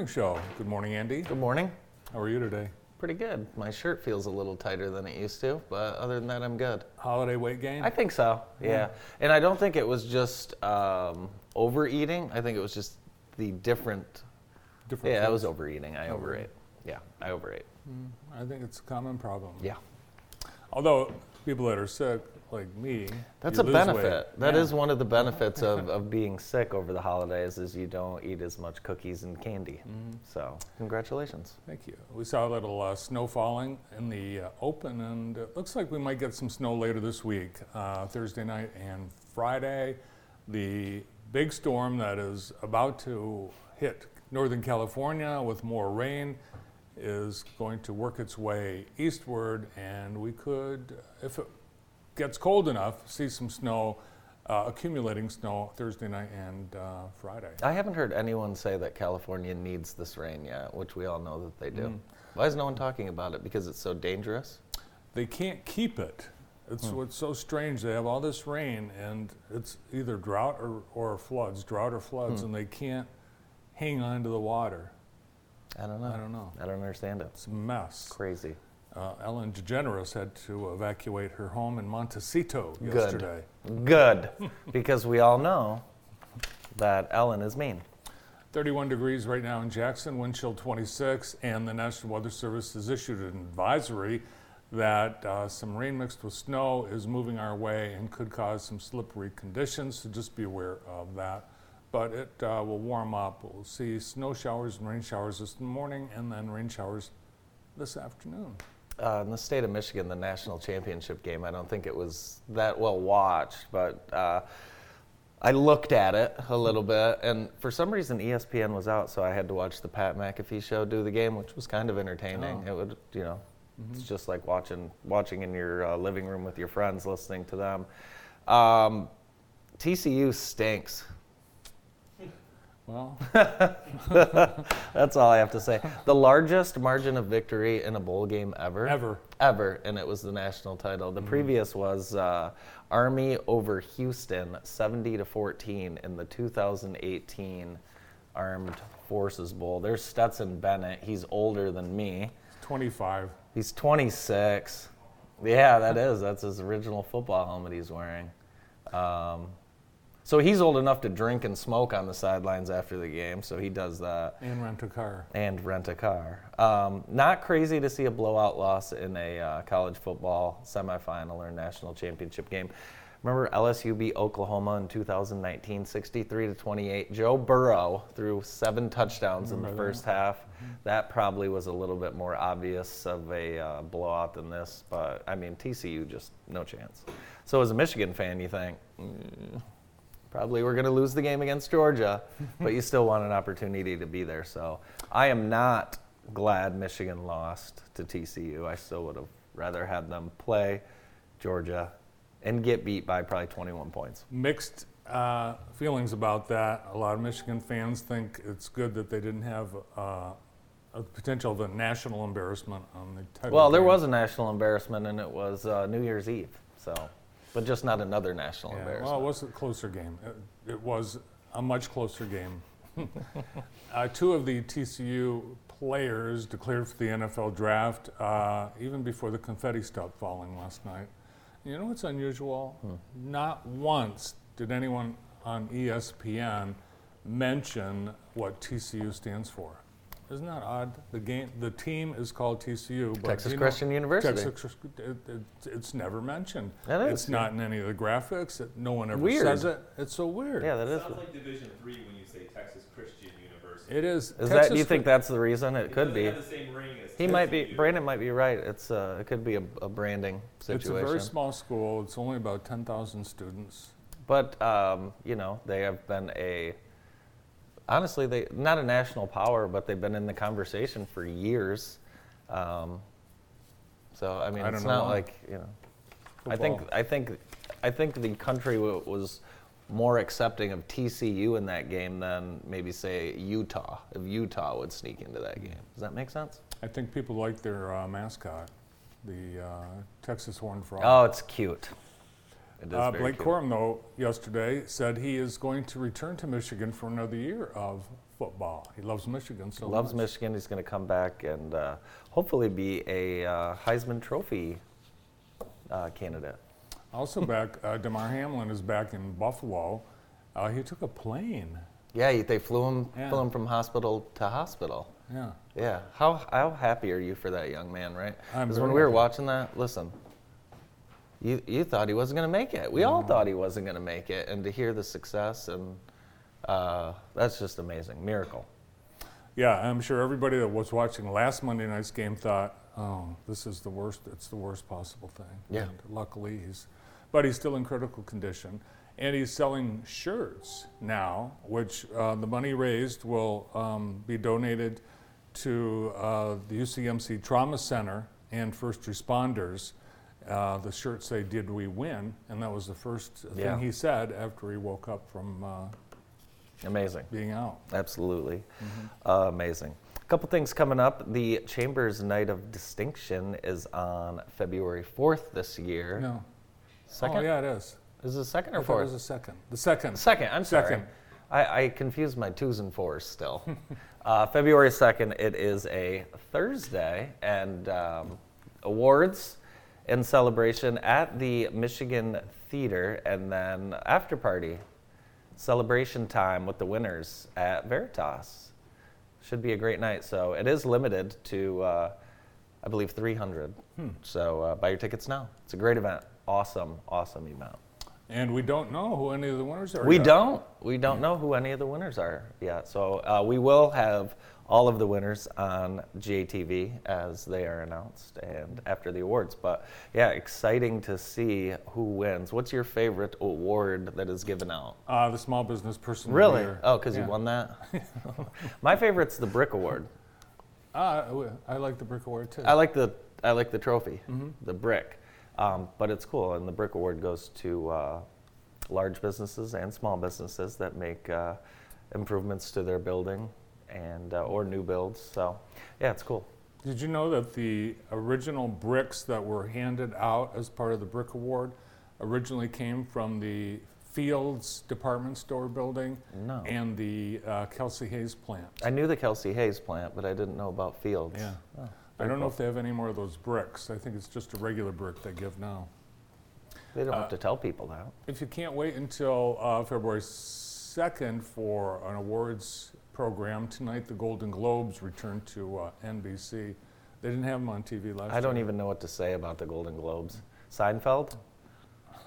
Morning show. Good morning, Andy. Good morning. How are you today? Pretty good. My shirt feels a little tighter than it used to, but other than that, I'm good. Holiday weight gain? I think so. Yeah, and I don't think it was just um, overeating. I think it was just the different. Different Yeah, I was overeating. I overate. Yeah, I overate. I think it's a common problem. Yeah, Although people that are sick, like me, that's you a lose benefit. That weight. is one of the benefits of, of being sick over the holidays is you don't eat as much cookies and candy. Mm-hmm. So congratulations. Thank you. We saw a little uh, snow falling in the uh, open, and it looks like we might get some snow later this week, uh, Thursday night and Friday. The big storm that is about to hit Northern California with more rain is going to work its way eastward, and we could, if it gets cold enough, see some snow, uh, accumulating snow Thursday night and uh, Friday. I haven't heard anyone say that California needs this rain yet, which we all know that they do. Mm. Why is no one talking about it? Because it's so dangerous? they can't keep it. It's what's so strange. They have all this rain, and it's either drought or, or floods, drought or floods, and they can't hang on to the water. I don't know. I don't know. I don't understand it. It's a mess. Crazy. Uh, Ellen DeGeneres had to evacuate her home in Montecito Good. yesterday. Good. because we all know that Ellen is mean. 31 degrees right now in Jackson, wind chill 26, and the National Weather Service has issued an advisory that uh, some rain mixed with snow is moving our way and could cause some slippery conditions, so just be aware of that. But it uh, will warm up. We'll see snow showers and rain showers this morning, and then rain showers this afternoon. Uh, in the state of Michigan, the national championship game, I don't think it was that well watched, but uh, I looked at it a little bit, and for some reason ESPN was out, so I had to watch the Pat McAfee show do the game, which was kind of entertaining. Oh. It would, you know, it's just like watching watching in your uh, living room with your friends, listening to them. Um, TCU stinks. Well, That's all I have to say. The largest margin of victory in a bowl game ever. ever. Ever, and it was the national title. The previous was uh, Army over Houston, 70 to 14 in the 2018 Armed Forces Bowl. There's Stetson Bennett. He's older than me. 25. He's 26. Yeah, that is. That's his original football helmet he's wearing. Um, so he's old enough to drink and smoke on the sidelines after the game, so he does that And rent a car. and rent a car. Um, not crazy to see a blowout loss in a uh, college football semifinal or national championship game. Remember LSU beat Oklahoma in 2019, 63 to 28. Joe Burrow threw seven touchdowns in the Remember that. first half. That probably was a little bit more obvious of a uh, blowout than this, but I mean TCU just no chance. So as a Michigan fan, you think. "Mm, Probably we're going to lose the game against Georgia, but you still want an opportunity to be there. So I am not glad Michigan lost to TCU. I still would have rather had them play Georgia and get beat by probably 21 points. mixed uh, feelings about that. A lot of Michigan fans think it's good that they didn't have uh, a potential of a national embarrassment on the title. Well, there was a national embarrassment, and it was uh, New Year's Eve. So, but just not another national Yeah, embarrassment. well, it was a closer game. It, it was a much closer game. uh, two of the TCU players declared for the NFL draft uh, even before the confetti stopped falling last night. You know what's unusual? Not once did anyone on ESPN mention what TCU stands for. Isn't that odd? The game, the team is called TCU, but Texas you know, Christian University. Texas, it, it, it's never mentioned. That is, It's not in any of the graphics. It, no one ever Weird. says it. It's so weird. Yeah, that is. Sounds like Division Three when you say Texas Christian University. It is. Is that? Do you think that's the reason? It could be. have the same ring as He might be. Brandon might be right. It's uh, it could be a, a branding situation. It's a very small school. It's only about 10,000 students. But um, you know, they have been a honestly, they not a national power, but they've been in the conversation for years. Um, so I mean, I don't it's know not why. like you know. I think I think I think the country w- was more accepting of TCU in that game than maybe say Utah. If Utah would sneak into that game, does that make sense? I think people like their uh, mascot, the uh, Texas Horned Frog. Oh, it's cute. It is Uh, Blake cute. Corum, though, yesterday said he is going to return to Michigan for another year of football. He loves Michigan so Loves much. Michigan. He's going to come back and uh, hopefully be a uh, Heisman Trophy uh, candidate. Also back, uh, Damar Hamlin is back in Buffalo. Uh, he took a plane. Yeah, they flew him, Yeah. flew him from hospital to hospital. Yeah. Yeah. How how happy are you for that young man, right? Because when we were happy. watching that, listen, you you thought he wasn't going to make it. We all thought he wasn't going to make it, and to hear the success and uh, that's just amazing, miracle. Yeah, I'm sure everybody that was watching last Monday night's game thought, "Oh, this is the worst. It's the worst possible thing." Yeah. And luckily, he's, but he's still in critical condition, and he's selling shirts now, which uh, the money raised will um, be donated to uh, the UCMC Trauma Center and first responders. Uh, the shirts say, "Did we win?" And that was the first Yeah. thing he said after he woke up from uh, Amazing. being out. Absolutely. Uh, amazing. A couple things coming up. The Chambers Night of Distinction is on February 4th this year. No. Second? Oh, yeah, it is. Is it second or thought it fourth? was the second. The second. Second, I'm sorry. Second. I, I confuse my twos and fours still. uh, February 2nd, it is a Thursday, and um, awards and celebration at the Michigan Theater, and then after party celebration time with the winners at Veritas. Should be a great night. So it is limited to, uh, I believe, 300. So uh, buy your tickets now. It's a great event. Awesome, awesome event. And we don't know who any of the winners are. We yet. don't. We don't know who any of the winners are yet. So uh, we will have all of the winners on GATV as they are announced and after the awards. But yeah, exciting to see who wins. What's your favorite award that is given out? Uh, the small business person. Really? Oh, because Yeah. you won that? My favorite's the Brick Award. Uh, I like the Brick Award too. I like the I like the trophy, Mm-hmm. the brick, um, but it's cool. And the brick award goes to uh, large businesses and small businesses that make uh, improvements to their building and uh, or new builds. So yeah, it's cool. Did you know that the original bricks that were handed out as part of the Brick Award originally came from the Fields Department Store building No. and the uh, Kelsey Hayes plant? I knew the Kelsey Hayes plant, but I didn't know about Fields. Yeah. Oh, I don't know if they have any more of those bricks. I think it's just a regular brick they give now. they don't uh, have to tell people that. If you can't wait until uh, February 2nd for an awards program, tonight the Golden Globes return to uh, NBC. They didn't have them on TV last year. I don't even know what to say about the Golden Globes. Seinfeld.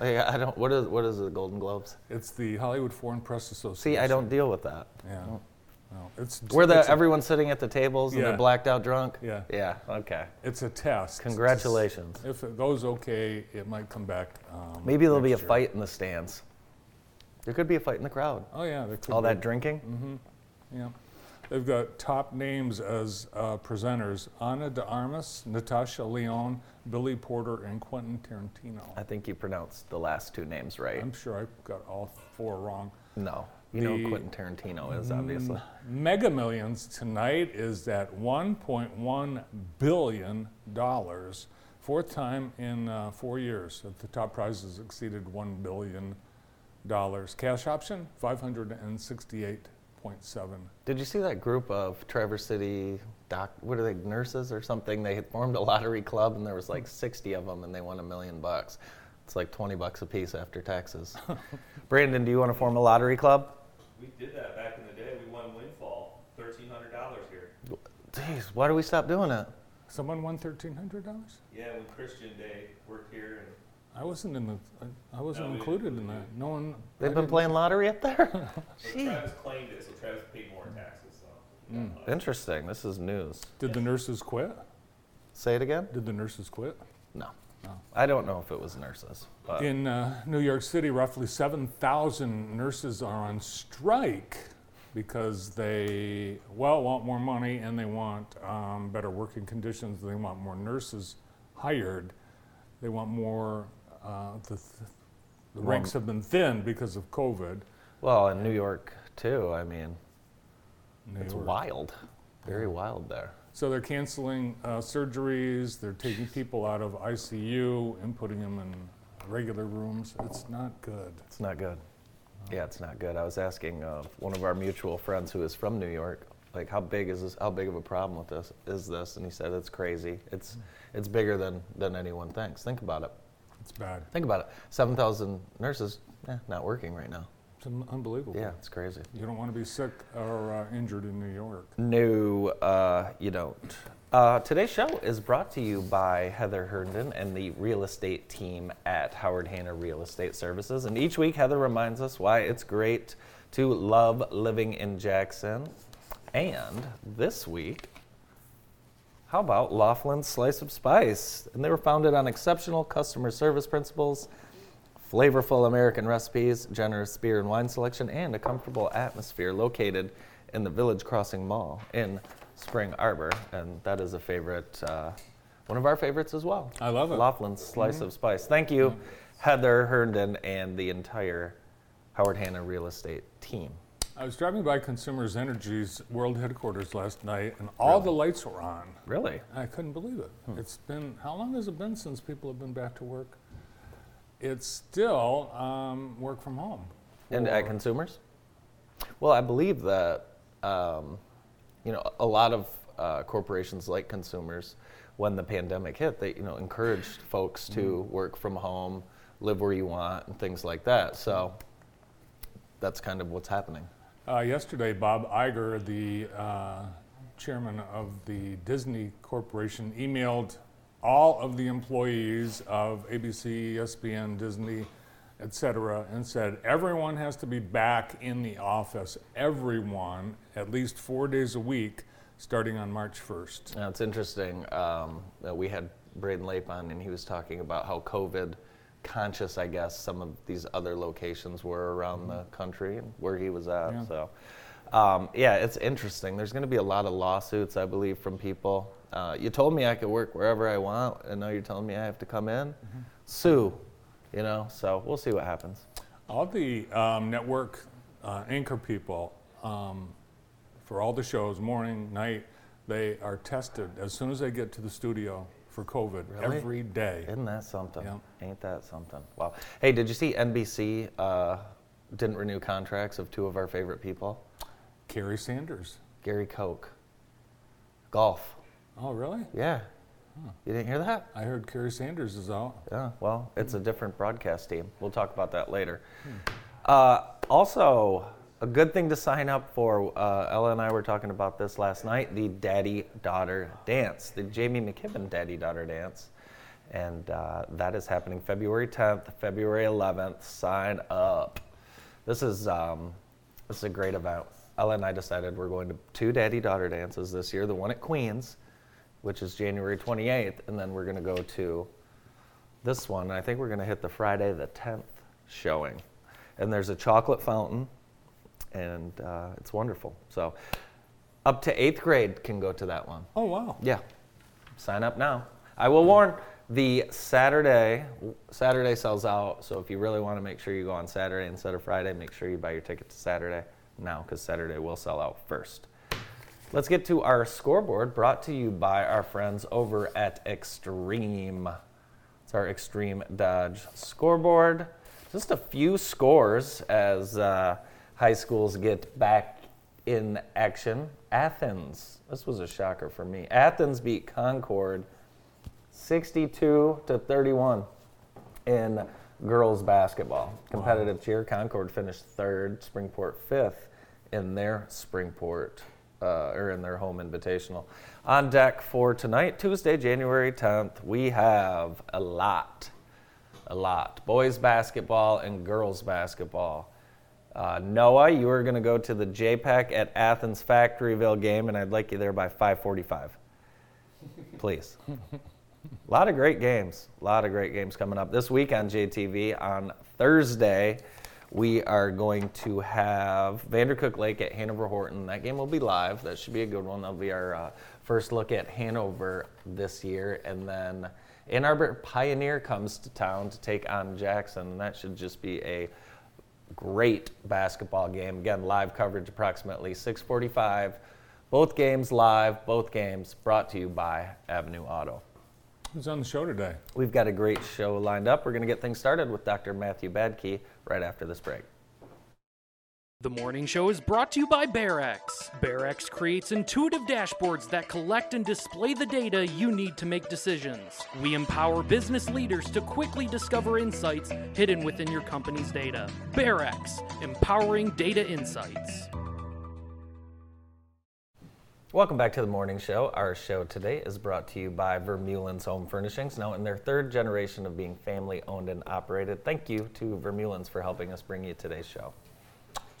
Like, I don't. What is what is the Golden Globes? It's the Hollywood Foreign Press Association. See, I don't deal with that. Yeah. No, it's Where the it's a, everyone's sitting at the tables and Yeah. they're blacked out drunk. Yeah. Yeah. Okay. it's a test. Congratulations. If it goes okay, it might come back. Um, Maybe there'll be a year. fight in the stands. There could be a fight in the crowd. Oh yeah, there could All be. that drinking. Mm-hmm. Yeah. They've got top names as uh, presenters Ana de Armas, Natasha Lyonne, Billy Porter, and Quentin Tarantino. I think you pronounced the last two names right. I'm sure I got all four wrong. no, you know The- who Quentin Tarantino is, obviously. Mega Millions tonight is at 1.1 billion dollars, fourth time in uh, four years that the top prizes exceeded one billion dollars. Cash option 568.7. Did you see that group of Traverse City doc? What are they, nurses or something? They had formed a lottery club, and there was like 60 of them, and they won a million bucks. It's like 20 bucks a piece after taxes. Brandon, do you want to form a lottery club? We did that back in the day. We won windfall, thirteen hundred dollars here. Jeez, why do we stop doing it? Someone won $1,300? Yeah, when Christian Day worked here, and I wasn't in the. I- I wasn't No, we included didn't in include that. No one. They've I been didn't- playing lottery up there? So Travis claimed it, so Travis paid more in taxes, so. Mm. Interesting. This is news. Did the nurses quit? Say it again? Did the nurses quit? No. No. I don't know if it was nurses. But In uh, New York City, roughly 7,000 nurses are on strike because they, well, want more money and they want um, better working conditions. They want more nurses hired. They want more, uh, the, the More- ranks have been thin because of COVID. well, in New York too. I mean, New it's York. wild. Very wild there. So they're canceling uh, surgeries, they're taking people out of ICU and putting them in regular rooms. It's not good. It's not good. Yeah, it's not good. I was asking uh, one of our mutual friends who is from New York, like, how big is this? How big of a problem with this is this? And he said it's crazy. It's it's bigger than than anyone thinks. Think about it. It's bad. Think about it. Seven thousand nurses, eh, not working right now. It's un- unbelievable. Yeah, it's crazy. You don't want to be sick or uh, injured in New York. No, uh, you don't. Uh, today's show is brought to you by Heather Herndon and the real estate team at Howard Hanna Real Estate Services. And each week, Heather reminds us why it's great to love living in Jackson. And this week, how about Laughlin's Slice of Spice? And they were founded on exceptional customer service principles, flavorful American recipes, generous beer and wine selection, and a comfortable atmosphere located in the Village Crossing Mall in Spring Arbor. And that is a favorite, uh, one of our favorites as well. I love it. Laughlin's Slice of Spice. Thank you, Heather Herndon and the entire Howard Hanna Real Estate team. I was driving by Consumers Energy's world headquarters last night, and all the lights were on. Really? I couldn't believe it. It's been how long has it been since people have been back to work? It's still um, work from home. And at consumers? Well, I believe that um, you know a lot of uh, corporations like consumers, when the pandemic hit, they you know encouraged folks to work from home, live where you want, and things like that. So that's kind of what's happening. Uh, yesterday, Bob Iger, the uh, chairman of the Disney Corporation, emailed all of the employees of ABC, ESPN, Disney, et cetera, and said everyone has to be back in the office, everyone, at least four days a week, starting on March 1st. Now, it's interesting. Um, that we had Braden Lape on, and he was talking about how COVID conscious, I guess, some of these other locations were around the country and where he was at. Yeah. So, um, yeah, it's interesting. There's going to be a lot of lawsuits, I believe, from people. Uh, you told me I could work wherever I want, and now you're telling me I have to come in. Sue, you know. So we'll see what happens. All the um, network uh, anchor people um, for all the shows, morning, night, they are tested as soon as they get to the studio for COVID Really? every day. Isn't that something? Yeah. Ain't that something? Wow. Hey, did you see NBC uh, didn't renew contracts of two of our favorite people? Carrie Sanders. Gary Koch. Golf. Oh, really? Yeah. You didn't hear that? I heard Carrie Sanders is out. Yeah. Well, it's a different broadcast team. We'll talk about that later. Uh, also, a good thing to sign up for. Uh, Ella and I were talking about this last night. The daddy daughter dance, the Jamie McKibben daddy daughter dance, and uh, that is happening February 10th, February 11th. Sign up. This is um, this is a great event. Ella and I decided we're going to two daddy daughter dances this year. The one at Queens, which is January 28th, and then we're going to go to this one. I think we're going to hit the Friday the 10th showing. And there's a chocolate fountain, and uh, it's wonderful. So, up to eighth grade can go to that one. Oh, wow. Yeah, sign up now. I will warn the Saturday. Saturday sells out, so if you really want to make sure you go on Saturday instead of Friday, make sure you buy your ticket to Saturday now, because Saturday will sell out first. Let's get to our scoreboard brought to you by our friends over at Extreme. It's our Extreme Dodge scoreboard. Just a few scores as uh, high schools get back in action. Athens, this was a shocker for me. Athens beat Concord 62 to 31 in girls basketball. Competitive cheer. Concord finished third, Springport fifth in their Springport uh, or in their home invitational. On deck for tonight, Tuesday, January 10th, we have a lot a lot. Boys basketball and girls basketball. Uh, Noah, you are going to go to the JPEC at Athens Factoryville game, and I'd like you there by 5:45. Please. A lot of great games. A lot of great games coming up this week on JTV. On Thursday, we are going to have Vandercook Lake at Hanover Horton. That game will be live. That should be a good one. That'll be our uh, first look at Hanover this year. And then Ann Arbor Pioneer comes to town to take on Jackson. That should just be a great basketball game. Again, live coverage approximately 645. Both games live, both games brought to you by Avenue Auto. Who's on the show today? We've got a great show lined up. We're going to get things started with Dr. Matthew Badke right after this break. The morning show is brought to you by BearX. BearX creates intuitive dashboards that collect and display the data you need to make decisions. We empower business leaders to quickly discover insights hidden within your company's data. BearX, empowering data insights. Welcome back to the morning show. Our show today is brought to you by Vermeulen's Home Furnishings, now in their third generation of being family owned and operated. Thank you to Vermeulen's for helping us bring you today's show.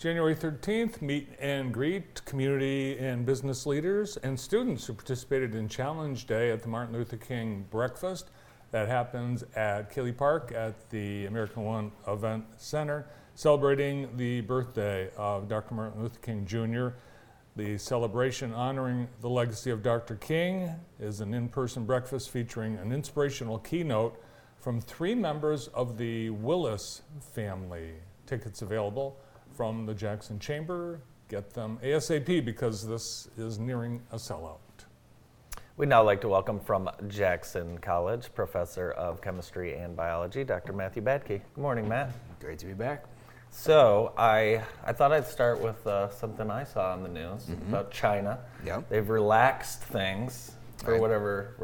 January 13th, meet and greet community and business leaders and students who participated in Challenge Day at the Martin Luther King Breakfast. That happens at Kelly Park at the American One Event Center, celebrating the birthday of Dr. Martin Luther King Jr. The celebration honoring the legacy of Dr. King is an in person breakfast featuring an inspirational keynote from three members of the Willis family. Tickets available from the Jackson Chamber. Get them ASAP because this is nearing a sellout. We'd now like to welcome from Jackson College, Professor of Chemistry and Biology, Dr. Matthew Badke. Good morning, Matt. Great to be back. So I, I thought I'd start with uh, something I saw on the news about China. Yep. They've relaxed things for Right. whatever.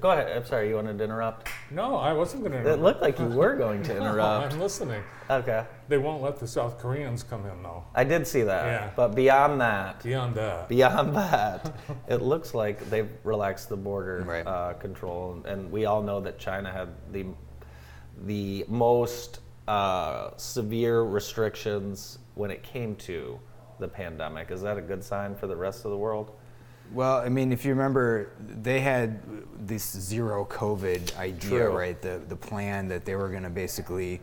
Go ahead. I'm sorry. You wanted to interrupt? No, I wasn't going to It looked like you were going to interrupt. I'm listening. Okay. They won't let the South Koreans come in, though. I did see that. Yeah. But beyond that, Beyond that. beyond that, it looks like they've relaxed the border Right. uh, control, and, and we all know that China had the the most uh, severe restrictions when it came to the pandemic. Is that a good sign for the rest of the world? Well, I mean, if you remember, they had this zero COVID idea, True. right? The the plan that they were going to basically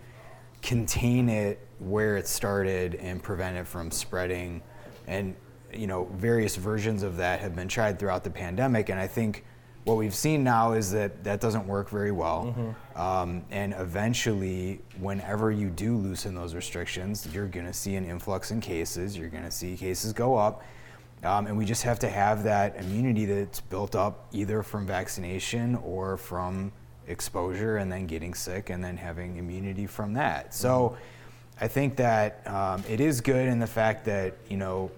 contain it where it started and prevent it from spreading, and you know, various versions of that have been tried throughout the pandemic, and I think. What we've seen now is that that doesn't work very well. Um, and eventually, whenever you do loosen those restrictions, you're going to see an influx in cases. You're going to see cases go up. Um, and we just have to have that immunity that's built up either from vaccination or from exposure and then getting sick and then having immunity from that. So I think that um, it is good in the fact that, you know,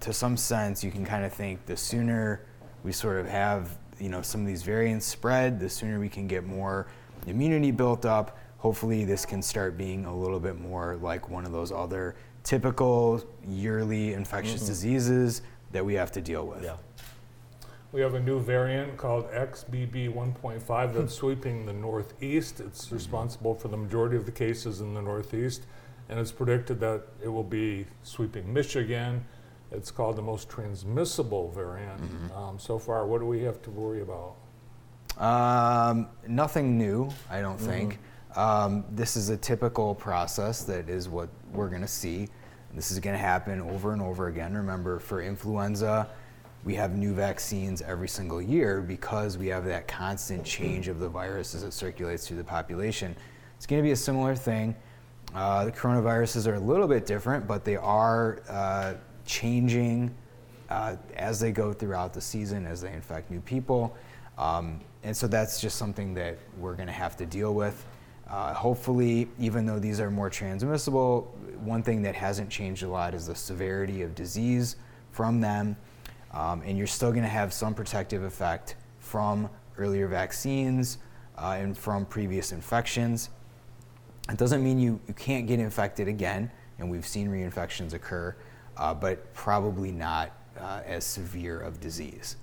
to some sense, you can kind of think the sooner we sort of have, you know, some of these variants spread, the sooner we can get more immunity built up. Hopefully, this can start being a little bit more like one of those other typical yearly infectious diseases that we have to deal with. Yeah. We have a new variant called XBB 1.5 that's sweeping the Northeast. It's responsible for the majority of the cases in the Northeast, and it's predicted that it will be sweeping Michigan. It's called the most transmissible variant. Um, so far, what do we have to worry about? Um, nothing new, I don't think. Um, this is a typical process that is what we're going to see. This is going to happen over and over again. Remember, for influenza, we have new vaccines every single year because we have that constant change of the virus as it circulates through the population. It's going to be a similar thing. Uh, the coronaviruses are a little bit different, but they are uh, changing uh, as they go throughout the season, as they infect new people. Um, and so that's just something that we're going to have to deal with. Uh, hopefully, even though these are more transmissible, one thing that hasn't changed a lot is the severity of disease from them. Um, and you're still going to have some protective effect from earlier vaccines uh, and from previous infections. It doesn't mean you, you can't get infected again, and we've seen reinfections occur, uh, but probably not uh, as severe of disease.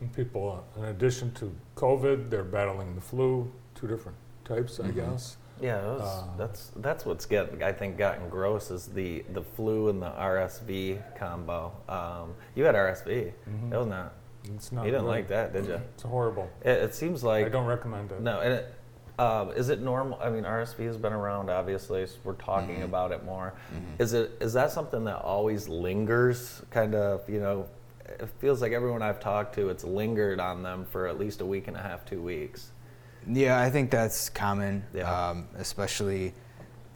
And people, in addition to COVID, they're battling the flu, two different types, I guess. Yeah, it was, Uh, that's that's what's get I think gotten gross is the the flu and the RSV combo. Um, you had RSV. That was not. It's not. You didn't really- like that, did you? It's horrible. It, it seems like I don't recommend it. No, and it, um, is it normal? I mean, RSV has been around, obviously. So we're talking Mm-hmm. about it more. Is it is that something that always lingers? Kind of, you know, it feels like everyone I've talked to, it's lingered on them for at least a week and a half, two weeks. Yeah, I think that's common, Yeah. um, especially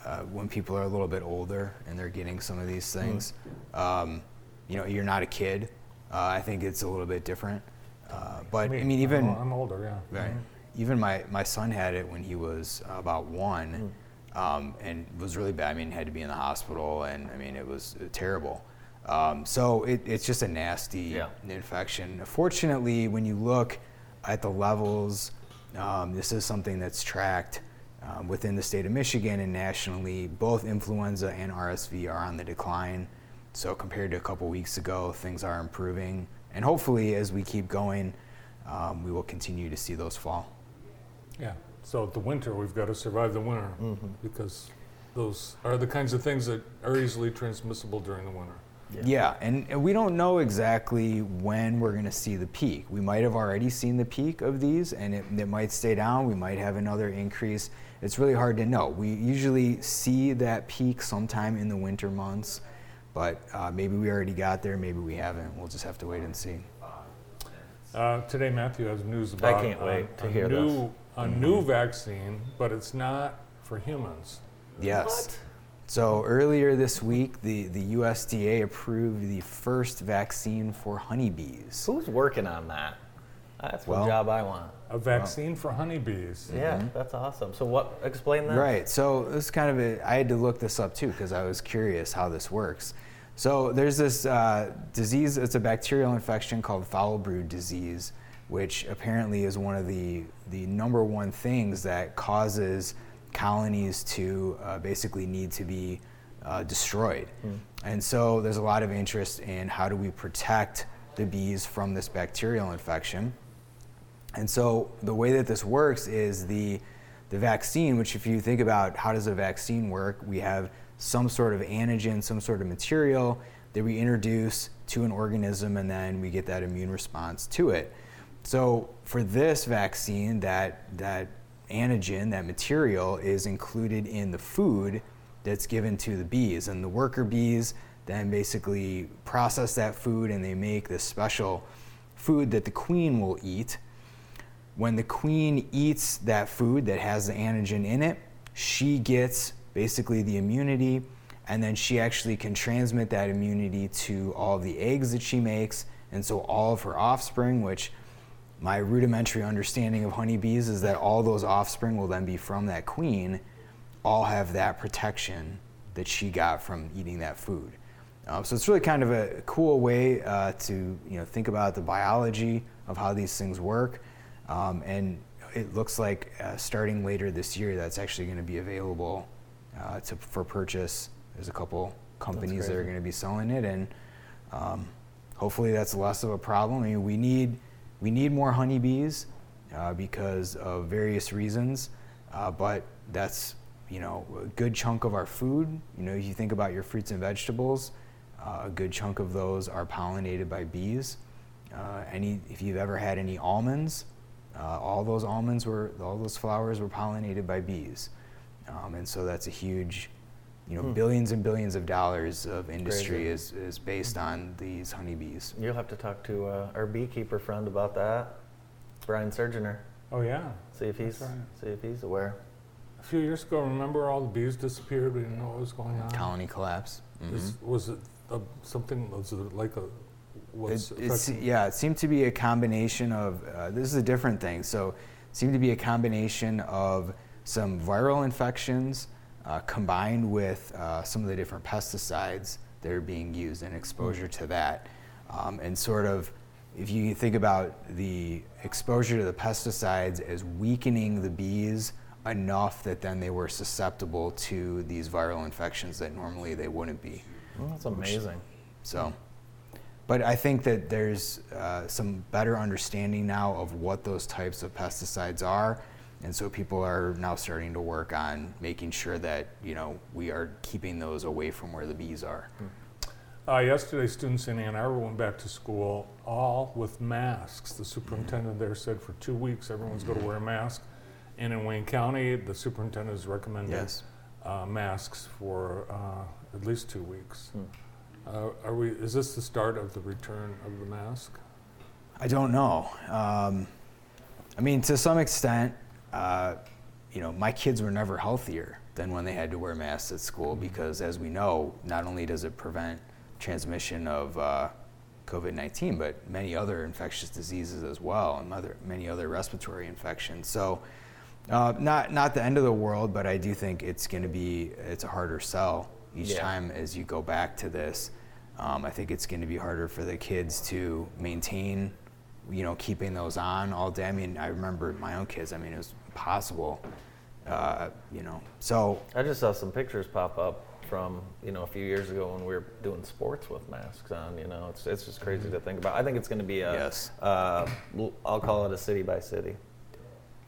uh, when people are a little bit older and they're getting some of these things. Um, you know, you're not a kid. Uh, I think it's a little bit different. Uh, but I mean, even I'm, I'm older, yeah. Right. Even my, my son had it when he was about one, um, and was really bad. I mean, had to be in the hospital, and I mean, it was uh, terrible. Um, so it, it's just a nasty Yeah. infection. Fortunately, when you look at the levels, um, this is something that's tracked um, within the state of Michigan and nationally. Both influenza and RSV are on the decline. So compared to a couple weeks ago, things are improving, and hopefully, as we keep going, um, we will continue to see those fall. Yeah. So the winter, we've got to survive the winter Mm-hmm. because those are the kinds of things that are easily transmissible during the winter. Yeah, and, and we don't know exactly when we're going to see the peak. We might have already seen the peak of these, and it, it might stay down. We might have another increase. It's really hard to know. We usually see that peak sometime in the winter months, but uh, maybe we already got there, maybe we haven't. We'll just have to wait and see. Uh, today, Matthew has news about I can't wait to a hear new, this. Mm-hmm. A new vaccine, but it's not for humans. Yes. So earlier this week, the, the USDA approved the first vaccine for honeybees. Who's working on that? That's one Well- job I want. A vaccine for honeybees. Yeah, that's awesome. So what? Explain that. Right. So this is kind of a. I had to look this up too because I was curious how this works. So there's this uh, disease. It's a bacterial infection called foul brood disease, which apparently is one of the the number one things that causes colonies to uh, basically need to be uh, destroyed. And so there's a lot of interest in how do we protect the bees from this bacterial infection. And so the way that this works is the the vaccine, which if you think about how does a vaccine work, we have some sort of antigen, some sort of material that we introduce to an organism and then we get that immune response to it. So for this vaccine, that that antigen, that material is included in the food that's given to the bees. And the worker bees then basically process that food and they make this special food that the queen will eat. When the queen eats that food that has the antigen in it, she gets basically the immunity, and then she actually can transmit that immunity to all the eggs that she makes, and so all of her offspring, which my rudimentary understanding of honeybees is that all those offspring will then be from that queen, all have that protection that she got from eating that food. Um, so it's really kind of a cool way uh, to you know think about the biology of how these things work, um, and it looks like uh, starting later this year, that's actually going to be available uh, to, for purchase. There's a couple companies that are going to be selling it, and um, hopefully that's less of a problem. I mean, we need we need more honeybees uh, because of various reasons, uh, but that's you know a good chunk of our food. You know, if you think about your fruits and vegetables, uh, a good chunk of those are pollinated by bees. Uh, any if you've ever had any almonds, uh, all those almonds were all those flowers were pollinated by bees, um, and so that's a huge. You know, billions and billions of dollars of industry Crazy. is, is based on these honeybees. You'll have to talk to uh, our beekeeper friend about that, Brian Surgener. Oh yeah. See if he's right. see if he's aware. A few years ago, remember all the bees disappeared. We didn't know what was going on. Colony collapse. Mhm. Is- was it a, something? Was it like a? What's It, it's, yeah, it seemed to be a combination of, uh, this is a different thing. So it seemed to be a combination of some viral infections uh, combined with uh, some of the different pesticides that are being used and exposure to that. Um, and sort of, if you think about the exposure to the pesticides as weakening the bees enough that then they were susceptible to these viral infections that normally they wouldn't be. Well, that's amazing. So, but I think that there's uh, some better understanding now of what those types of pesticides are. And so people are now starting to work on making sure that you know we are keeping those away from where the bees are. Uh, yesterday, students in Ann Arbor went back to school all with masks. The superintendent there said for two weeks everyone's going to wear a mask. And in Wayne County, the superintendent has recommended Yes. uh, masks for uh, at least two weeks. Uh, are we? Is this the start of the return of the mask? I don't know. Um, I mean, to some extent, uh, you know, my kids were never healthier than when they had to wear masks at school because, as we know, not only does it prevent transmission of uh, COVID 19, but many other infectious diseases as well, and other, many other respiratory infections. So, uh, not not the end of the world, but I do think it's going to be it's a harder sell each Yeah. time as you go back to this. Um, I think it's going to be harder for the kids to maintain, you know, keeping those on all day. I mean, I remember my own kids. I mean, it was impossible, uh, you know. So I just saw some pictures pop up from you know a few years ago when we were doing sports with masks on. You know, it's it's just crazy to think about. I think it's going to be a Yes. Uh, I'll call it a city by city.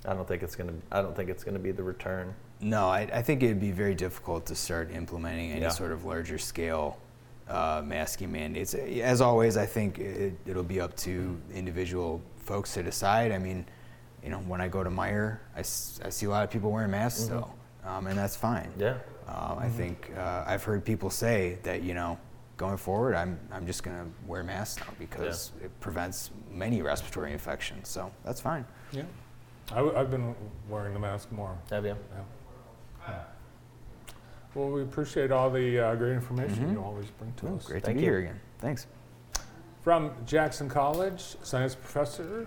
I don't think it's going to. I don't think it's going to be the return. No, I, I think it'd be very difficult to start implementing any Yeah. sort of larger scale uh, masking mandates. As always, I think it, it'll be up to individual folks to decide. I mean, you know, when I go to Meijer, I, s- I see a lot of people wearing masks still, um, and that's fine. Mm-hmm. Yeah. Um, I think uh, I've heard people say that you know, going forward, I'm I'm just gonna wear masks now because it prevents many respiratory infections. So that's fine. Yeah. I, have been wearing the mask more. Have you? Yeah. Well, we appreciate all the uh, great information you always bring to Oh, us. great Thank to be you. here again. Thanks. From Jackson College, science professor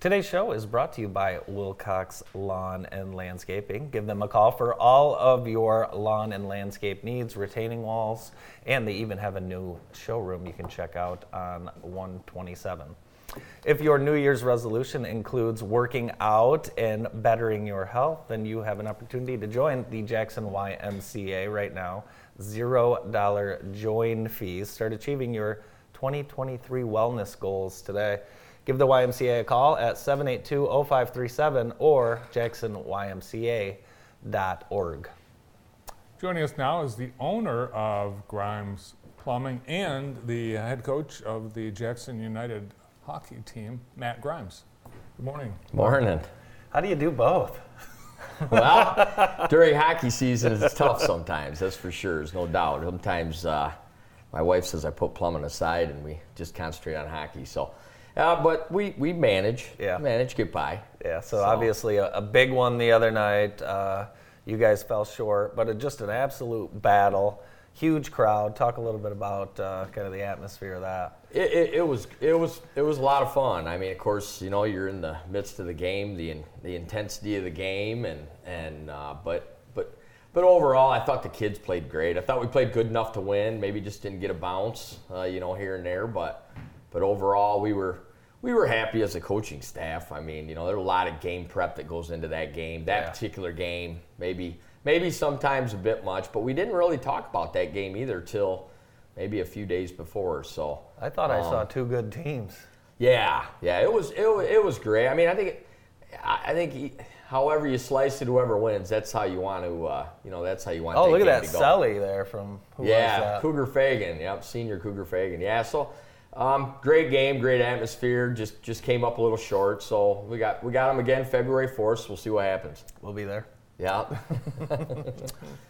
Today's show is brought to you by Wilcox Lawn and Landscaping. Give them a call for all of your lawn and landscape needs, retaining walls, and they even have a new showroom you can check out on 127. If your New Year's resolution includes working out and bettering your health, then you have an opportunity to join the Jackson YMCA right now. $0 join fees. Start achieving your 2023 wellness goals today. Give the YMCA a call at 782 0537 or jacksonymca.org. Joining us now is the owner of Grimes Plumbing and the head coach of the Jackson United hockey team, Matt Grimes. Good morning. Morning. How do you do both? Well, during hockey season, it's tough sometimes. That's for sure. There's no doubt. Sometimes uh, my wife says I put plumbing aside and we just concentrate on hockey. So, uh, but we we manage. Yeah. Manage, get by. Yeah, so, So- obviously a, a big one the other night. Uh, you guys fell short, but it, just an absolute battle. Huge crowd. Talk a little bit about uh, kind of the atmosphere of that. It, it, it was it was it was a lot of fun. I mean, of course, you know, you're in the midst of the game, the in- the intensity of the game, and and uh, but but but overall, I thought the kids played great. I thought we played good enough to win. Maybe just didn't get a bounce, uh, you know, here and there. But but overall, we were we were happy as a coaching staff. I mean, you know, there's a lot of game prep that goes into that game. That Yeah. particular game, maybe maybe sometimes a bit much, but we didn't really talk about that game either till maybe a few days before. So I thought I um, saw two good teams. yeah, yeah, it was it, it was great. I mean, I think it, I I think he- however you slice it, whoever wins, that's how you want to uh, you know that's how you want. Oh, that look at that. Sully there from who Yeah? Cougar Fagan. Yep, senior Cougar Fagan. Yeah, so um, great game, great atmosphere. Just just came up a little short, so we got we got them again February fourth. So we'll see what happens. We'll be there. Yeah.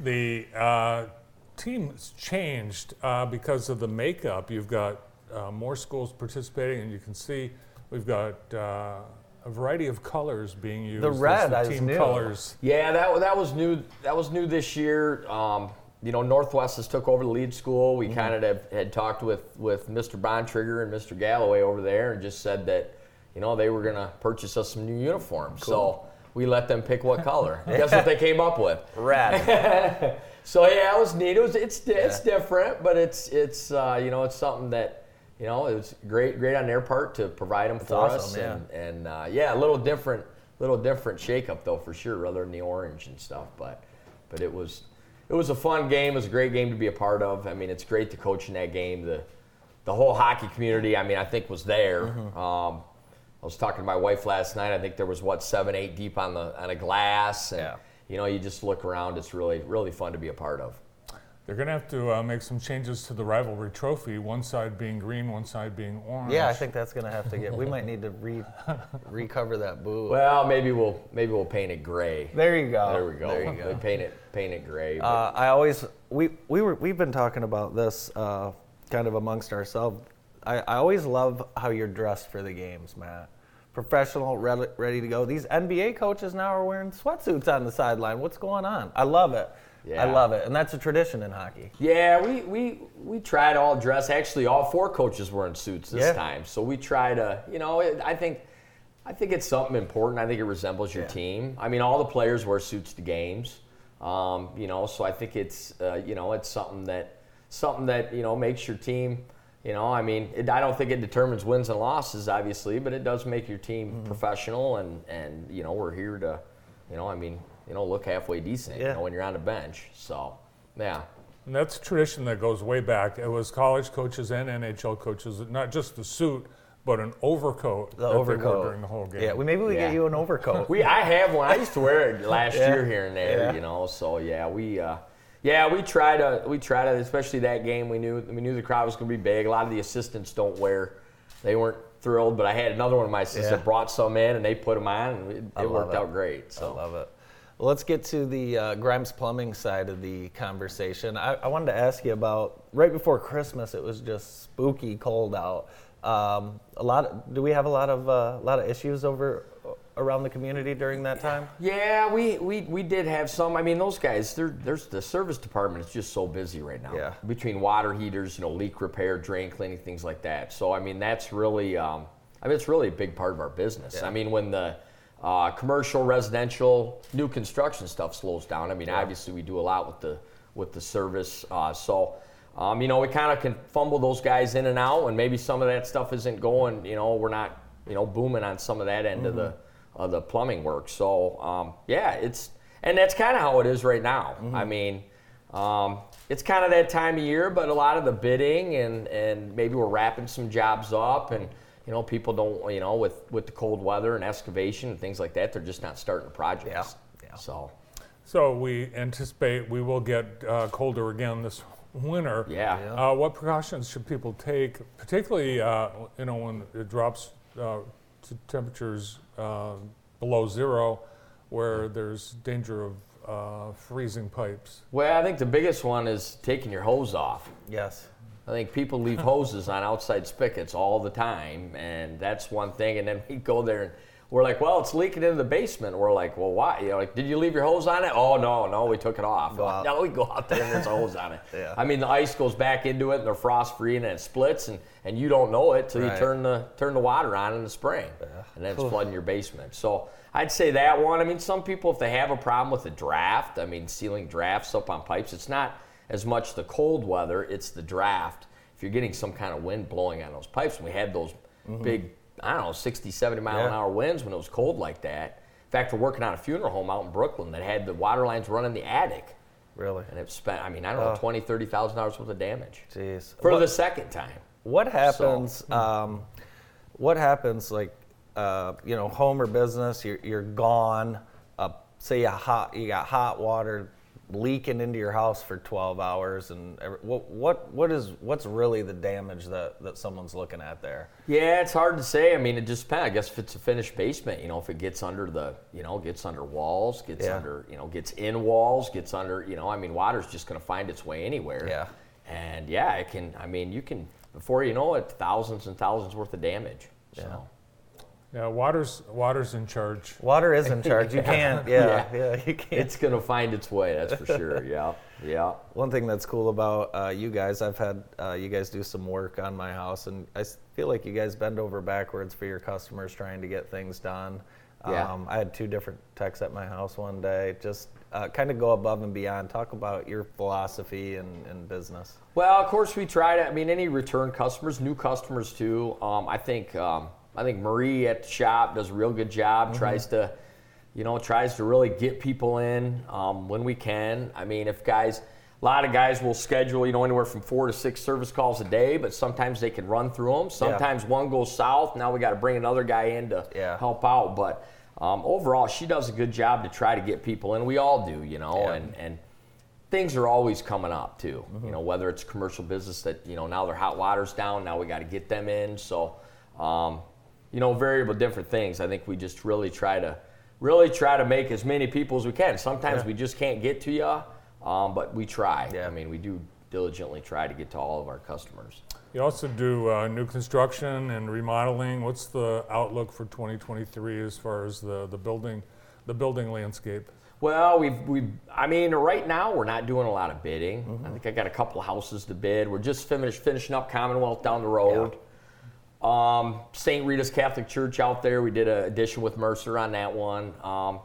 The uh, team's changed uh, because of the makeup. You've got uh, more schools participating, and you can see we've got uh, a variety of colors being used. as red the is team new. colors. Yeah, that that was new. That was new this year. Um, you know, Northwest has took over the lead school. We kind of have, had talked with with Mr. Bontrigger and Mr. Galloway over there, and just said that you know they were going to purchase us some new uniforms. So we let them pick what color. Guess what they came up with? Red. So yeah, it was neat. It was it's it's different, but it's it's uh, you know it's something that you know it was great great on their part to provide them for us awesome, yeah. and and uh, yeah a little different little different shakeup though for sure rather than the orange and stuff but but it was it was a fun game. It was a great game to be a part of. I mean, it's great to coach in that game. The the whole hockey community, I mean, I think was there. Mm-hmm. Um, I was talking to my wife last night. I think there was what seven, eight deep on the on a glass. And, Yeah. You know, you just look around. It's really really fun to be a part of. They're going to have to uh, make some changes to the rivalry trophy, one side being green, one side being orange. yeah, I think that's gonna have to get. We might need to re recover that boo. Well, maybe we'll maybe we'll paint it gray. there you go. There we go. There you go. We paint it paint it gray. Uh, I always we we were we've been talking about this uh, kind of amongst ourselves. I, I always love how you're dressed for the games, Matt. Professional, ready, ready to go. These NBA coaches now are wearing sweatsuits on the sideline. What's going on? I love it. I love it, and that's a tradition in hockey. Yeah, we, we we tried all dress. Actually, all four coaches were in suits this Yeah. time. So we try to, you know, I think I think it's something important. I think it resembles your Yeah. team. I mean, all the players wear suits to games. Um, you know, so I think it's uh, you know it's something that something that you know makes your team. You know, I mean, it, I don't think it determines wins and losses, obviously, but it does make your team Mm-hmm. professional. And and you know, we're here to, you know, I mean, you know, look halfway decent. You Yeah. know, when you're on the bench. So, yeah. And that's a tradition that goes way back. It was college coaches and NHL coaches, not just the suit, but an overcoat The that they overcoat wore during the whole game. Yeah, we, maybe we Yeah. get you an overcoat. We I have one. I used to wear it last Yeah. year here and there, Yeah. you know. So yeah, we uh, yeah we try to we try to especially that game. We knew we knew the crowd was going to be big. A lot of the assistants don't wear. They weren't thrilled, but I had another one of my assistants Yeah. that brought some in and they put them on, and it, it worked it. out great. So I So love it. Well, let's get to the uh, Grimes Plumbing side of the conversation. I, I wanted to ask you about right before Christmas. It was just spooky cold out. Um, a lot. do we have a lot of uh, a lot of issues over around the community during that time? yeah, we, we we did have some. I mean, those guys. They're, there's the service department is just so busy right now. Yeah. Between water heaters, you know, leak repair, drain cleaning, things like that. So I mean, that's really. Um, I mean, it's really a big part of our business. Yeah. I mean, when the uh, commercial, residential, new construction stuff slows down. I mean, obviously we do a lot with the with the service. Uh, so, um, you know, we kind of can fumble those guys in and out, and maybe some of that stuff isn't going. You know, we're not you know booming on some of that end of the of the plumbing work. So, um, yeah, it's and that's kind of how it is right now. I mean. Um, it's kind of that time of year, but a lot of the bidding and, and maybe we're wrapping some jobs up, and you know people don't you know with with the cold weather and excavation and things like that, they're just not starting projects. Yeah, yeah. So So we anticipate we will get uh, colder again this winter. Yeah. Uh, what precautions should people take, particularly uh, you know when it drops uh, to temperatures uh, below zero, where there's danger of uh, freezing pipes? well, I think the biggest one is taking your hose off. Yes. I think people leave hoses on outside spigots all the time, and that's one thing. And then we go there and we're like, well, it's leaking into the basement. We're like, well, why? You know, like, did you leave your hose on it? Oh no, no, we took it off. Out. No, we go out there and there's a hose on it. Yeah. I mean, the ice goes back into it, and they're frost free, and then it splits, and, and you don't know it till Right. you turn the turn the water on in the spring, and then it's flooding your basement. So I'd say that one. I mean, some people, if they have a problem with the draft, I mean, sealing drafts up on pipes, it's not as much the cold weather, it's the draft. If you're getting some kind of wind blowing on those pipes, and we had those big, I don't know, 60, 70 mile an Mm-hmm. Hour winds when it was cold like that. In fact, we're working on a funeral home out in Brooklyn that had the water lines running the attic. Really. And it spent, I mean, I don't know, Oh. twenty, thirty thousand dollars worth of damage Jeez. for What- the second time. What happens? Um, what happens? Like, uh, you know, home or business, you're, you're gone. Uh, say you hot, you got hot water leaking into your house for 12 hours, and what what what is what's really the damage that that someone's looking at there? Yeah, it's hard to say. I mean, it just depends. I guess if it's a finished basement, you know, if it gets under the, you know, gets under walls, gets Yeah. under, you know, gets in walls, gets under, you know, I mean, water's just going to find its way anywhere. Yeah. And yeah, it can. I mean, you can before you know it, thousands and thousands worth of damage. So. Yeah, water's water's in charge. Water is in charge. You can't. Yeah, yeah, you can't. It's going to find its way. That's for sure. Yeah. Yeah. One thing that's cool about uh, you guys, I've had uh, you guys do some work on my house, and I feel like you guys bend over backwards for your customers trying to get things done. Yeah. Um, I had two different techs at my house one day. Just uh, kind of go above and beyond. Talk about your philosophy and, and business. Well, of course, we try to. I mean, any return customers, new customers too. Um, I think um, I think Marie at the shop does a real good job. Tries to, you know, tries to really get people in um, when we can. I mean, if guys, a lot of guys will schedule, you know, anywhere from four to six service calls a day, but sometimes they can run through them. Sometimes one goes south. Now we got to bring another guy in to Yeah. help out. But um, overall, she does a good job to try to get people in. We all do, you know, Yeah. and and things are always coming up too. You know, whether it's commercial business that you know now their hot water's down, now we got to get them in. So, um, you know, variable different things. I think we just really try to really try to make as many people as we can. Sometimes Yeah. we just can't get to you, um, but we try. Yeah. I mean, we do diligently try to get to all of our customers. You also do uh, new construction and remodeling. What's the outlook for 2023 as far as the, the building the building landscape? Well, we've, we've, I mean, right now we're not doing a lot of bidding. I think I got a couple of houses to bid. We're just finished, finishing up Commonwealth down the road. Um, St. Rita's Catholic Church out there, we did an addition with Mercer on that one. Um,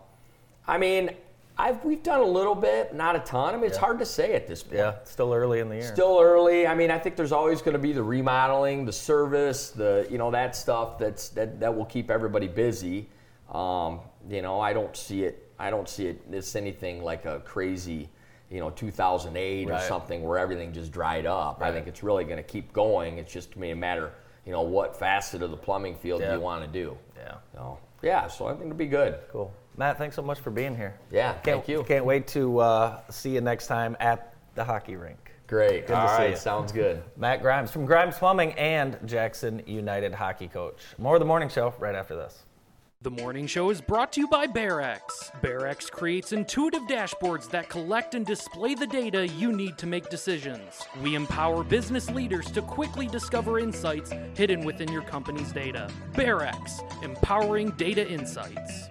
I mean, I've, we've done a little bit, not a ton. I mean, it's hard to say at this point. Yeah, still early in the year. Still early. I mean, I think there's always going to be the remodeling, the service, the you know that stuff that's that that will keep everybody busy. Um, you know, I don't see it. I don't see it as anything like a crazy, you know, 2008 or something where everything just dried up. I think it's really going to keep going. It's just to me a matter, you know, what facet of the plumbing field do Yeah. you want to do? Yeah, So, yeah, so I think it'll be good. cool. Matt, thanks so much for being here. Yeah, Can't, thank you. Can't wait to uh, see you next time at the hockey rink. Great. Good to All see you. sounds good. Matt Grimes from Grimes Plumbing and Jackson United Hockey Coach. More of the morning show right after this. The morning show is brought to you by BearX. BearX creates intuitive dashboards that collect and display the data you need to make decisions. We empower business leaders to quickly discover insights hidden within your company's data. BearX, empowering data insights.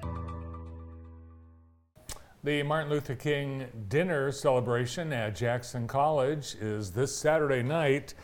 The Martin Luther King dinner celebration at Jackson College is this Saturday night.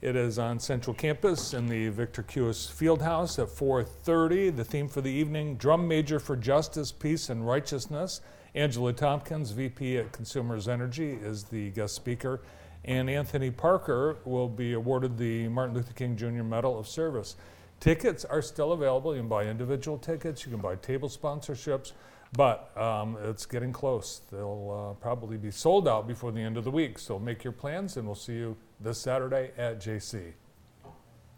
It is on Central Campus in the Victor Cuyas Fieldhouse at 4:30. The theme for the evening: Drum Major for Justice, Peace, and Righteousness. Angela Tompkins, VP at Consumers Energy, is the guest speaker, and Anthony Parker will be awarded the Martin Luther King Jr. Medal of Service. Tickets are still available. You can buy individual tickets. You can buy table sponsorships. But um, it's getting close. They'll uh, probably be sold out before the end of the week. So make your plans, and we'll see you this Saturday at JC.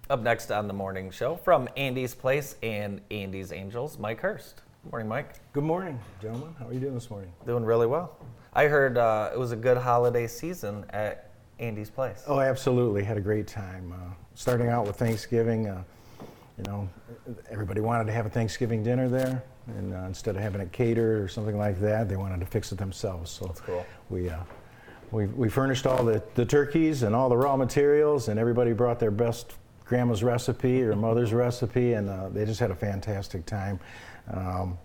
Up next on the morning show from Andy's Place and Andy's Angels, Mike Hirst. Good Morning, Mike. Good morning, gentlemen. How are you doing this morning? Doing really well. I heard uh, it was a good holiday season at Andy's Place. Oh, absolutely. Had a great time. Uh, starting out with Thanksgiving, uh, you know, everybody wanted to have a Thanksgiving dinner there, and uh, instead of having it catered or something like that, they wanted to fix it themselves. So That's cool. we, uh, we, we furnished all the, the turkeys and all the raw materials, and everybody brought their best grandma's recipe or mother's recipe, and uh, they just had a fantastic time. Um,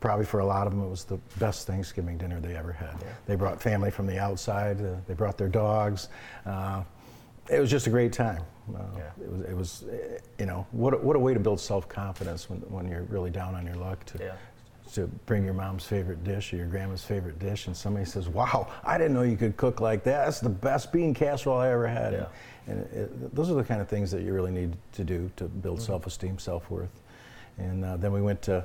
probably for a lot of them, it was the best Thanksgiving dinner they ever had. They brought family from the outside. Uh, they brought their dogs. Uh, it was just a great time. Uh, Yeah. It was, it was, uh, you know, what, a- what a way to build self-confidence when, when you're really down on your luck to, Yeah. To bring your mom's favorite dish or your grandma's favorite dish, and somebody says, "Wow, I didn't know you could cook like that. That's the best bean casserole I ever had." Yeah. And, it, it, those are the kind of things that you really need to do to build Mm-hmm. self-esteem, self-worth. And uh, then we went to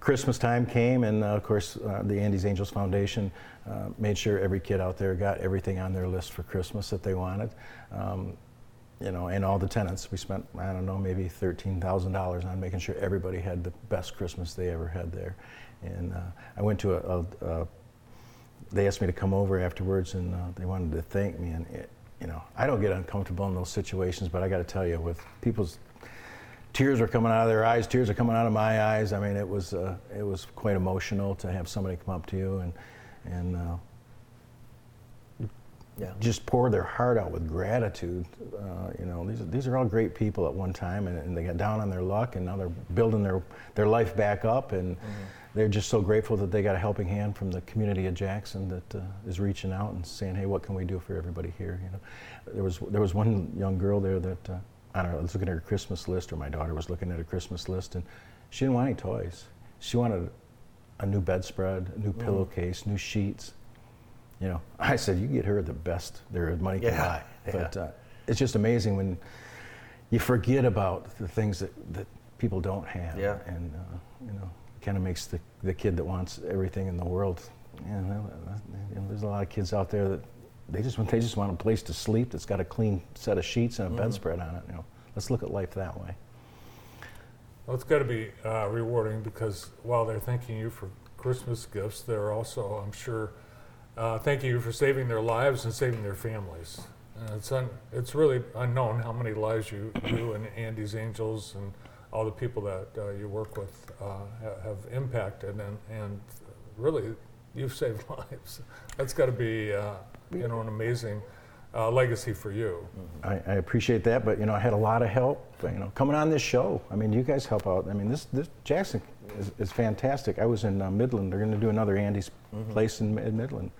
Christmas time came, and uh, of course, uh, the Andy's Angels Foundation uh, made sure every kid out there got everything on their list for Christmas that they wanted. Um, you know, and all the tenants. We spent, I don't know, maybe $13,000 on making sure everybody had the best Christmas they ever had there. And uh, I went to a, a, a, they asked me to come over afterwards and uh, they wanted to thank me. And, it, you know, I don't get uncomfortable in those situations, but I got to tell you, with people's tears were coming out of their eyes, tears are coming out of my eyes. I mean, it was, uh, it was quite emotional to have somebody come up to you and, and uh, Yeah. just pour their heart out with gratitude. Uh, you know, these, are- these are all great people at one time, and, and they got down on their luck, and now they're building their, their life back up, and they're just so grateful that they got a helping hand from the community of Jackson that uh, is reaching out and saying, "Hey, what can we do for everybody here?" You know, there was there was one young girl there that uh, I don't know, I was looking at her Christmas list, or my daughter was looking at her Christmas list, and she didn't want any toys. She wanted a new bedspread, a new Mm. pillowcase, new sheets. You know, I said, you get her the best there is money can Yeah, buy. yeah. But uh, it's just amazing when you forget about the things that, that people don't have. Yeah. And, uh, you know, kind of makes the, the kid that wants everything in the world, you know, you know, there's a lot of kids out there that they just, want- they just want a place to sleep that's got a clean set of sheets and a Mm-hmm. bedspread on it. You know, let's look at life that way. Well, it's got to be uh, rewarding because while they're thanking you for Christmas gifts, they're also, I'm sure, uh, thanking you for saving their lives and saving their families. And it's un- it's really unknown how many lives you, you and Andy's Angels and all the people that uh, you work with uh, ha- have impacted, and, and really, you've saved lives. That's got to be, uh, you know, an amazing uh, legacy for you. I, I appreciate that, but you know, I had a lot of help. You know, coming on this show. I mean, you guys help out. I mean, this this Jackson is, is fantastic. I was in uh, Midland. They're going to do another Andy's place in, in Midland,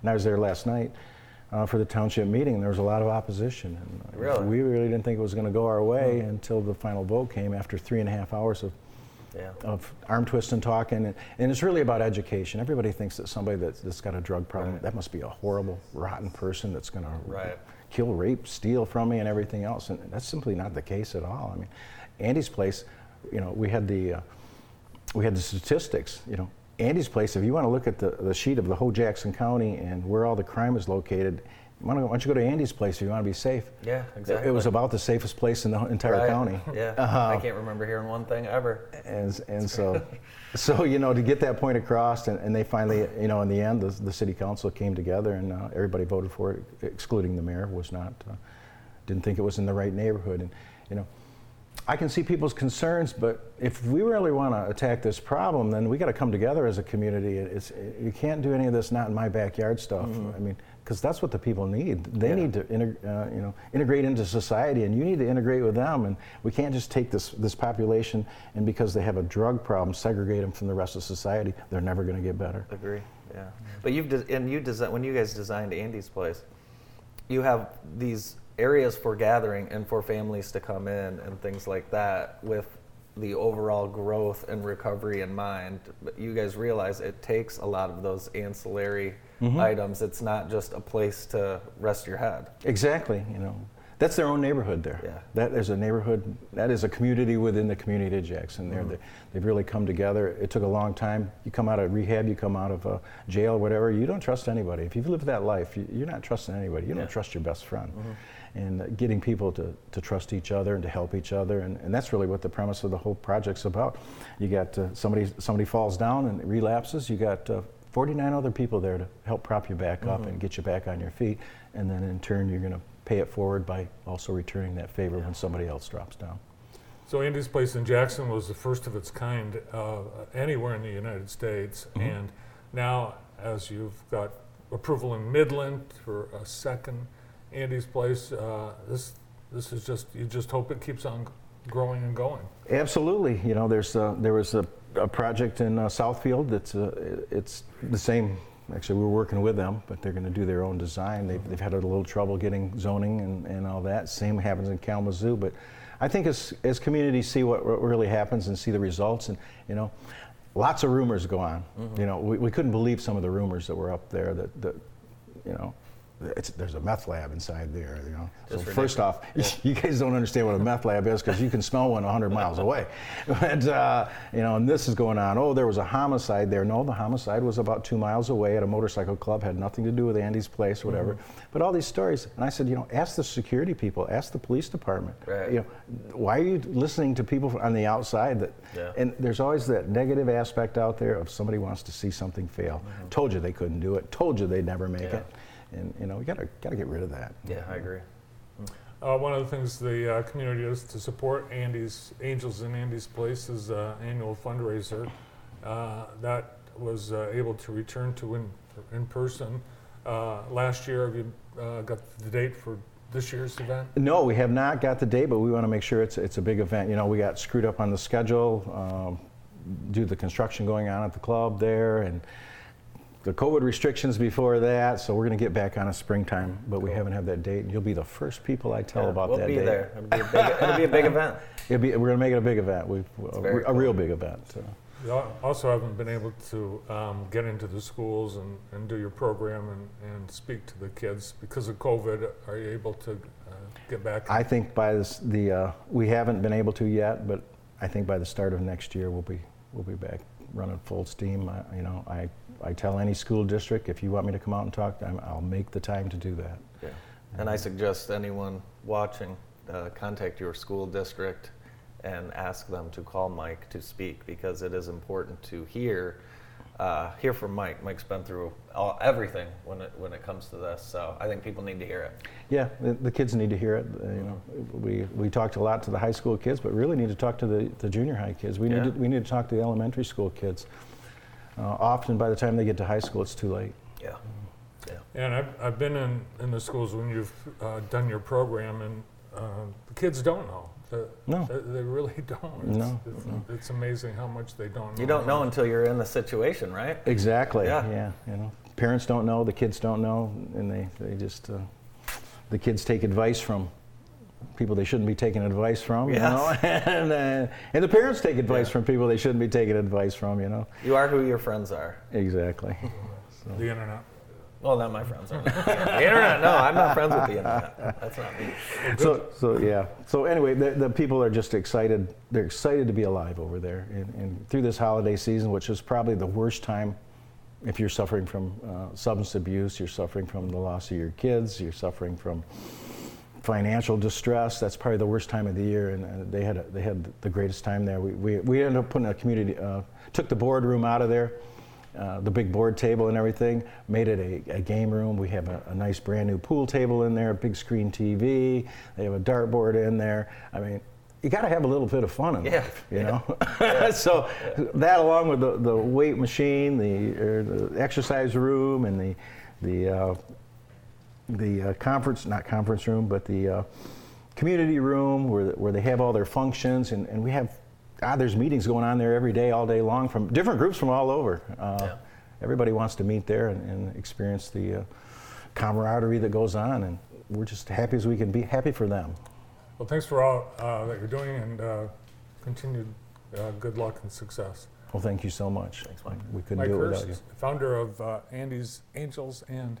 and I was there last night uh, for the township meeting. and There was a lot of opposition, and uh, Really? we really didn't think it was going to go our way until the final vote came after three and a half hours of Yeah. of arm twisting talking and, and it's really about education everybody thinks that somebody that's, that's got a drug problem Right. that must be a horrible rotten person that's going to kill rape steal from me and everything else and that's simply not the case at all i mean andy's place you know we had the uh, we had the statistics you know andy's place if you want to look at the, the sheet of the whole jackson county and where all the crime is located why don't, you go to andy's place if you want to be safe Yeah, It- exactly. it was about the safest place in the entire Right. county Yeah. Uh, I can't remember hearing one thing ever. and, and so, so you know, to get that point across, and, and they finally, you know, in the end, the, the city council came together, and uh, everybody voted for it, excluding the mayor, was not, uh, didn't think it was in the right neighborhood, and you know, I can see people's concerns, but if we really want to attack this problem, then we got to come together as a community. It's, you can't do any of this not in my backyard stuff. I mean, because that's what the people need. They Yeah. need to integ- uh, you know, integrate into society, and you need to integrate with them. And we can't just take this this population and because they have a drug problem, segregate them from the rest of society. They're never going to get better. Agree. Yeah. But you've de- and you design when you guys designed Andy's place, you have these areas for gathering and for families to come in and things like that with the overall growth and recovery in mind. But you guys realize it takes a lot of those ancillary items. It's not just a place to rest your head. Exactly. You know, that's their own neighborhood there. Yeah. That is a neighborhood. That is a community within the community of Jackson. There, they, they've really come together. It took a long time. You come out of rehab, you come out of uh, jail, or whatever. You don't trust anybody. If you've lived that life, you, you're not trusting anybody. You don't trust your best friend. And uh, getting people to, to trust each other and to help each other, and, and that's really what the premise of the whole project's about. You got uh, somebody somebody falls down and relapses. You got uh, 49 other people there to help prop you back up and get you back on your feet, and then in turn you're going to pay it forward by also returning that favor when somebody else drops down. So Andy's Place in Jackson was the first of its kind uh, anywhere in the United States, and now as you've got approval in Midland for a second Andy's Place, uh, this this is just you just hope it keeps on growing and going. Absolutely. You know, there's uh, there was a, a project in uh, Southfield that's uh, it's the same. Actually, we're working with them, but they're going to do their own design. They've, they've had a little trouble getting zoning and, and all that. Same happens in Kalamazoo, but I think as as communities see what, what really happens and see the results, and you know, lots of rumors go on. You know, we, we couldn't believe some of the rumors that were up there that, that you know. It's, there's a meth lab inside there, you know. So first off, you guys don't understand what a meth lab is because you can smell one 100 miles away. But, uh, you know, and this is going on. Oh, there was a homicide there. No, the homicide was about two miles away at a motorcycle club, had nothing to do with Andy's place or whatever. But all these stories, and I said, you know, ask the security people, ask the police department. Right. You know, why are you listening to people on the outside that, Yeah. and there's always that negative aspect out there of somebody wants to see something fail. Told you they couldn't do it. Told you they'd never make Mm-hmm. Yeah. it. And, you know, we gotta, gotta get rid of that. Yeah, I agree. Uh, one of the things the uh, community does to support Andy's Angels in Andy's Place is uh, annual fundraiser uh, that was uh, able to return to in, in person. Uh, last year, have you uh, got the date for this year's event? No, we have not got the date, but we want to make sure it's, it's a big event. You know, we got screwed up on the schedule um, due to the construction going on at the club there and the COVID restrictions before that. So we're going to get back on a springtime, but we haven't had that date. You'll be the first people I tell Yeah, about we'll that be date. there. It'll be a big, it'll be a big event. It'll be, we're going to make it a big event. We, a, very a real big event. So. You al- also haven't been able to um, get into the schools and, and do your program and, and speak to the kids because of COVID. Are you able to uh, get back? I think by this, the, uh, we haven't been able to yet, but I think by the start of next year, we'll be, we'll be back running full steam. I- You know, I, I tell any school district, if you want me to come out and talk, I'm- I'll make the time to do that. Yeah. And I suggest anyone watching uh, contact your school district and ask them to call Mike to speak because it is important to hear uh, hear from Mike. Mike's been through all, everything when it when it comes to this, so I think people need to hear it. Yeah, the, the kids need to hear it. uh, You know, we, we talked a lot to the high school kids, but really need to talk to the, the junior high kids. We, Yeah. need to, we need to talk to the elementary school kids. Uh, often by the time they get to high school, it's too late. Yeah. Yeah. And I've, I've been in, in the schools when you've uh, done your program, and uh, the kids don't know. The, No. They, they really don't. It's, No, It's, no. it's amazing how much they don't know. You don't know until you're in the situation, right? Exactly. Yeah. Yeah. You know, parents don't know, the kids don't know, and they, they just uh, the kids take advice from people they shouldn't be taking advice from. You Yes. know, and uh, and the parents take advice Yeah. from people they shouldn't be taking advice from. You know. You are who your friends are. Exactly. The internet. Well, not my friends. Are. the internet. No, I'm not friends with the internet. That's not me. so so yeah. So anyway, the, the people are just excited. They're excited to be alive over there, and, and through this holiday season, which is probably the worst time. If you're suffering from uh, substance abuse, you're suffering from the loss of your kids, you're suffering from financial distress. That's probably the worst time of the year, and, and they had a, they had the greatest time there. We, we, we ended up putting a community, uh, took the boardroom out of there, uh, the big board table and everything, made it a, a game room. We have a, a nice brand new pool table in there, a big screen TV. They have a dartboard in there. I mean. You got to have a little bit of fun in Yeah, life, you know. so that, along with the, the weight machine, the, the exercise room, and the the uh, the uh, conference, not conference room, but the uh, community room where, where they have all their functions. And, and we have, ah, there's meetings going on there every day, all day long from different groups from all over. Uh, Yeah. Everybody wants to meet there and, and experience the uh, camaraderie that goes on. And we're just happy as we can be, happy for them. Well, thanks for all uh, that you're doing, and uh, continued uh, good luck and success. Well, thank you so much. Thanks, Mike. We couldn't Mike do it Hirst, without you. founder of uh, Andy's Angels and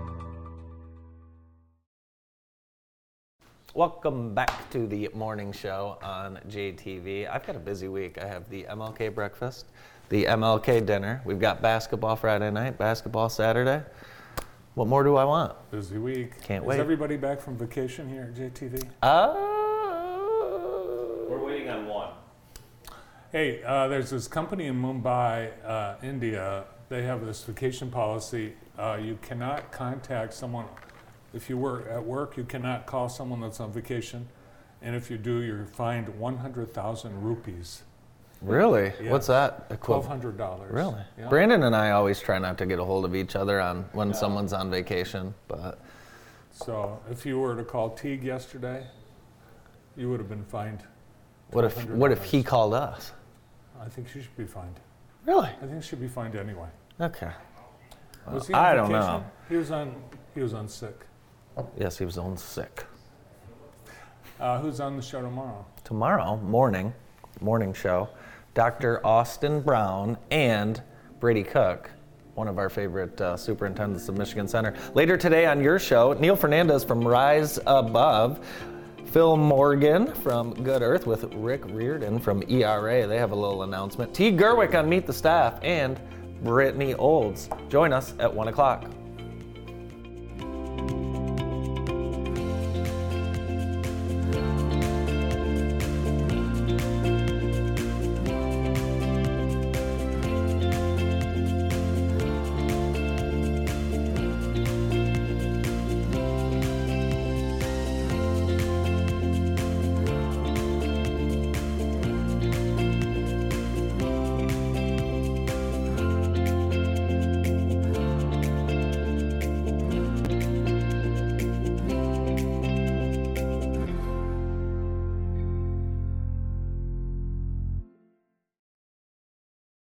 Welcome back to the morning show on JTV. I've got a busy week. I have the MLK breakfast, the MLK dinner. We've got basketball Friday night, basketball Saturday. What more do I want? Busy week. Can't Is wait. everybody back from vacation here at JTV? Uh, We're waiting on one. Hey, uh, there's this company in Mumbai, uh, India. They have this vacation policy. Uh, you cannot contact someone if you were at work. You cannot call someone that's on vacation, and if you do, you're fined 100,000 rupees, really? Yeah. What's that twelve equivalent? hundred dollars. Really? Yeah. Brandon and I always try not to get a hold of each other on when someone's on vacation, but So if you were to call Teague yesterday, you would have been fined. what if what if he called us? I think she should be fined. Really? I think she should be fined anyway. Okay. Was he on I don't know. He was on. He was on sick. Yes, he was on sick. Uh, who's on the show tomorrow? tomorrow morning, morning show, Dr. Austin Brown and Brady Cook, one of our favorite uh, superintendents of Michigan Center. Later today on your show, Neil Fernandez from Rise Above, Phil Morgan from Good Earth with Rick Reardon from ERA. They have a little announcement. T. Gerwick on Meet the Staff and Brittany Olds. Join us at 1 o'clock.